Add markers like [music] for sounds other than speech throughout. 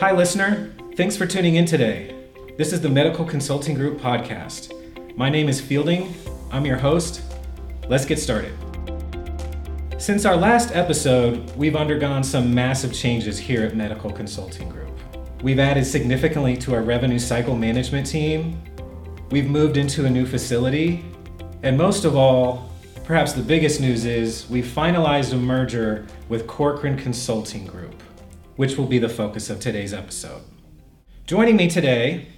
Hi, listener. Thanks for tuning in today. This is the Medical Consulting Group podcast. My name is Fielding. I'm your host. Let's get started. Since our last episode, we've undergone some massive changes here at Medical Consulting Group. We've added significantly to our revenue cycle management team. We've moved into a new facility. And most of all, perhaps the biggest news is we've finalized a merger with Corcoran Consulting Group, which will be the focus of today's episode. Joining me today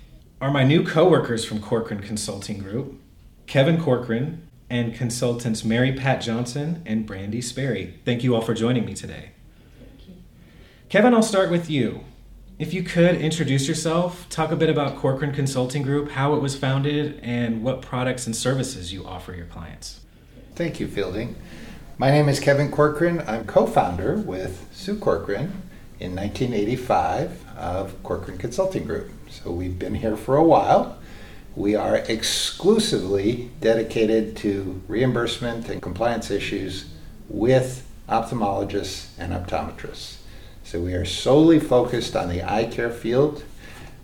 are my new coworkers from Corcoran Consulting Group, Kevin Corcoran and consultants Mary Pat Johnson and Brandy Sperry. Thank you all for joining me today. Kevin, I'll start with you. If you could introduce yourself, talk a bit about Corcoran Consulting Group, how it was founded, and what products and services you offer your clients. Thank you, Fielding. My name is Kevin Corcoran. I'm co founder with Sue Corcoran in 1985 of Corcoran Consulting Group. So we've been here for a while. We are exclusively dedicated to reimbursement and compliance issues with ophthalmologists and optometrists. So we are solely focused on the eye care field.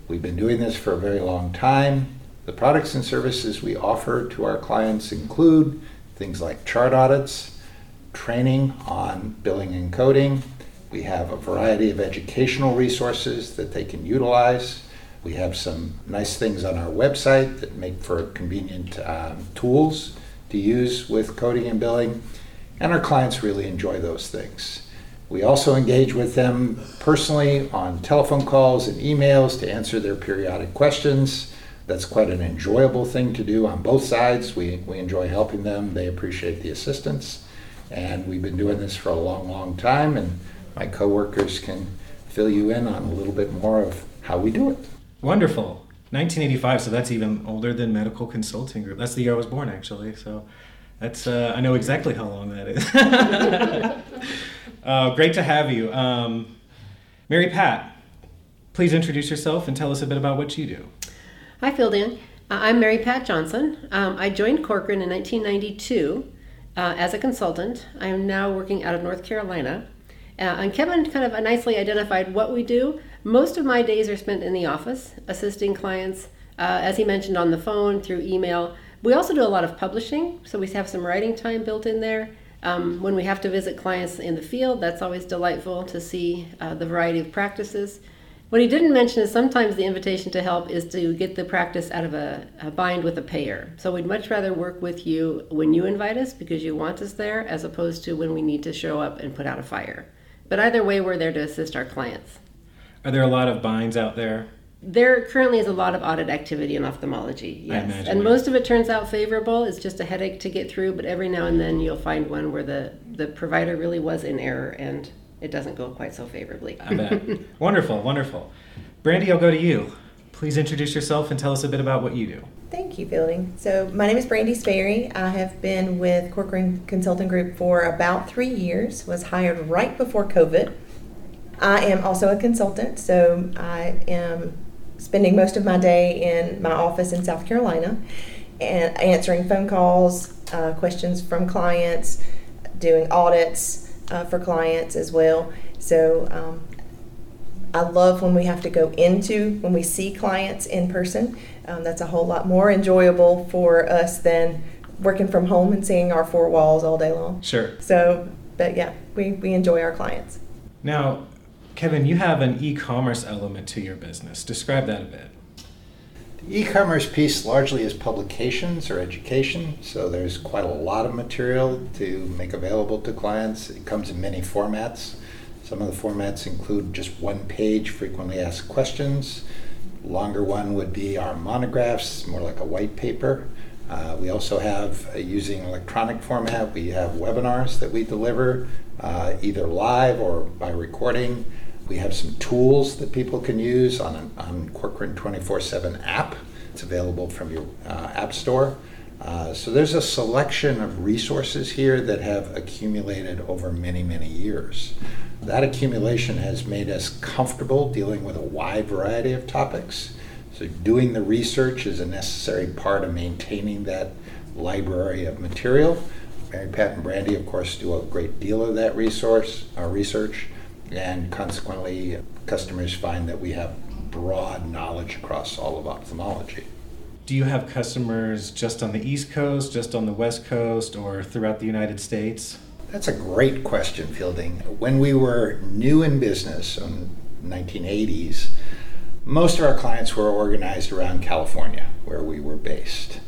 We've been doing this for a very long time. The products and services we offer to our clients include things like chart audits, training on billing and coding. We have a variety of educational resources that they can utilize. We have some nice things on our website that make for convenient um, tools to use with coding and billing, and our clients really enjoy those things. We also engage with them personally on telephone calls and emails to answer their periodic questions. That's quite an enjoyable thing to do on both sides. We, we enjoy helping them, they appreciate the assistance. And we've been doing this for a long, long time, and my coworkers can fill you in on a little bit more of how we do it. Wonderful. 1985, so that's even older than Medical Consulting Group. That's the year I was born, actually. So that's uh, I know exactly how long that is. [laughs] Uh, great to have you. Um, Mary Pat, please introduce yourself and tell us a bit about what you do. Hi, Fielding. Uh, I'm Mary Pat Johnson. Um, I joined Corcoran in 1992 uh, as a consultant. I am now working out of North Carolina. Uh, and Kevin kind of nicely identified what we do. Most of my days are spent in the office assisting clients, uh, as he mentioned, on the phone, through email. We also do a lot of publishing, so we have some writing time built in there. Um, when we have to visit clients in the field, that's always delightful to see uh, the variety of practices. What he didn't mention is sometimes the invitation to help is to get the practice out of a, a, bind with a payer. So we'd much rather work with you when you invite us because you want us there, as opposed to when we need to show up and put out a fire. But either way, we're there to assist our clients. Are there a lot of binds out there? There currently is a lot of audit activity in ophthalmology, yes. And most of it turns out favorable. It's just a headache to get through, but every now and then you'll find one where the, the provider really was in error and it doesn't go quite so favorably. I bet. wonderful, wonderful. Brandy, I'll go to you. Please introduce yourself and tell us a bit about what you do. Thank you, Fielding. So, my name is Brandy Sperry. I have been with Corcoran Consulting Group for about three years, was hired right before COVID. I am also a consultant, so I am spending most of my day in my office in South Carolina and answering phone calls, uh, questions from clients, doing audits uh, for clients as well. So um, I love when we have to go into, when we see clients in person. Um, that's a whole lot more enjoyable for us than working from home and seeing our four walls all day long. Sure. So, but yeah, we, we enjoy our clients. Now, Kevin, you have an e commerce element to your business. Describe that a bit. The e commerce piece largely is publications or education, so there's quite a lot of material to make available to clients. It comes in many formats. Some of the formats include just one page, frequently asked questions. Longer one would be our monographs, more like a white paper. Uh, we also have, uh, using electronic format, we have webinars that we deliver uh, either live or by recording. We have some tools that people can use on an on Corcoran 24 7 app. It's available from your uh, app store. Uh, so there's a selection of resources here that have accumulated over many, many years. That accumulation has made us comfortable dealing with a wide variety of topics. So doing the research is a necessary part of maintaining that library of material. Mary Pat and Brandy, of course, do a great deal of that resource, uh, research. and consequently, customers find that we have broad knowledge across all of ophthalmology. Do you have customers just on the East Coast, just on the West Coast, or throughout the United States? That's a great question, Fielding. When we were new in business in 1980s, most of our clients were organized around California, where we were based.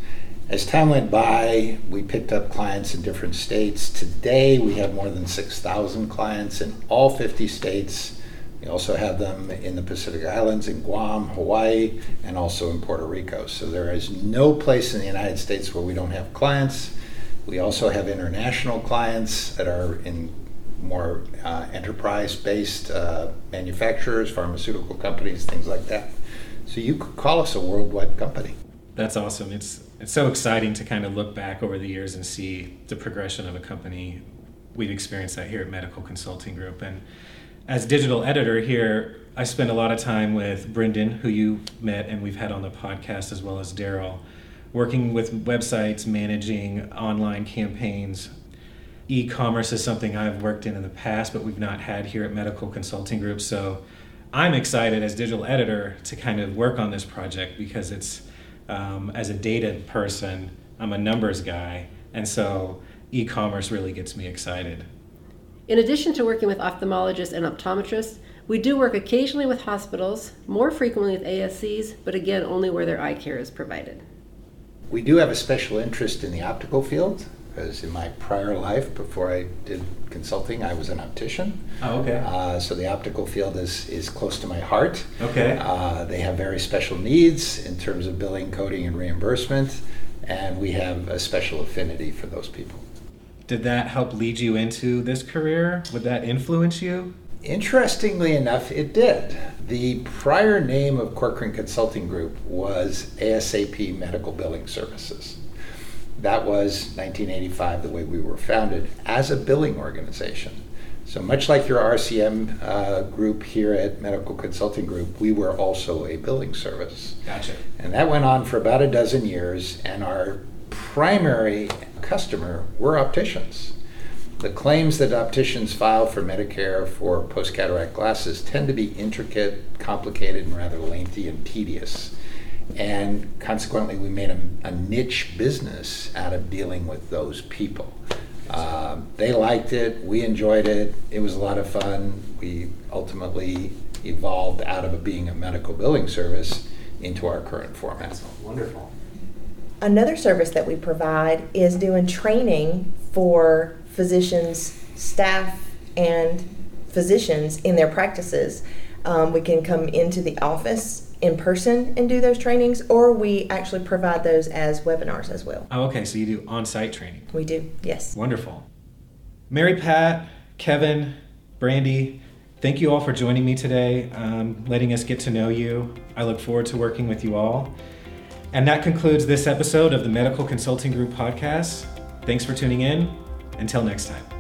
As time went by, we picked up clients in different states. Today, we have more than 6,000 clients in all 50 states. We also have them in the Pacific Islands, in Guam, Hawaii, and also in Puerto Rico. So there is no place in the United States where we don't have clients. We also have international clients that are in more uh, enterprise based uh, manufacturers, pharmaceutical companies, things like that. So you could call us a worldwide company. That's awesome. It's it's so exciting to kind of look back over the years and see the progression of a company. We've experienced that here at Medical Consulting Group, and as digital editor here, I spend a lot of time with Brendan, who you met and we've had on the podcast, as well as Daryl, working with websites, managing online campaigns. E-commerce is something I've worked in in the past, but we've not had here at Medical Consulting Group. So I'm excited as digital editor to kind of work on this project because it's um, as a data person, I'm a numbers guy, and so e-commerce really gets me excited. In addition to working with ophthalmologists and optometrists, we do work occasionally with hospitals, more frequently with ASCs, but again, only where their eye care is provided. We do have a special interest in the optical field because in my prior life, before I did consulting, I was an optician. Oh, okay. Uh, so the optical field is, is close to my heart. Okay. Uh, they have very special needs in terms of billing, coding, and reimbursement, and we have a special affinity for those people. Did that help lead you into this career? Would that influence you? Interestingly enough, it did. The prior name of Corcoran Consulting Group was ASAP Medical Billing Services. That was 1985, the way we were founded as a billing organization. So, much like your RCM uh, group here at Medical Consulting Group, we were also a billing service. Gotcha. And that went on for about a dozen years, and our primary customer were opticians. The claims that opticians file for Medicare for post cataract glasses tend to be intricate, complicated, and rather lengthy and tedious. And consequently, we made a, a niche business out of dealing with those people. Um, they liked it, we enjoyed it, it was a lot of fun. We ultimately evolved out of being a medical billing service into our current format. Wonderful. Another service that we provide is doing training for physicians, staff, and physicians in their practices. Um, we can come into the office in person and do those trainings, or we actually provide those as webinars as well. Oh, okay. So you do on site training. We do, yes. Wonderful. Mary Pat, Kevin, Brandy, thank you all for joining me today, um, letting us get to know you. I look forward to working with you all. And that concludes this episode of the Medical Consulting Group podcast. Thanks for tuning in. Until next time.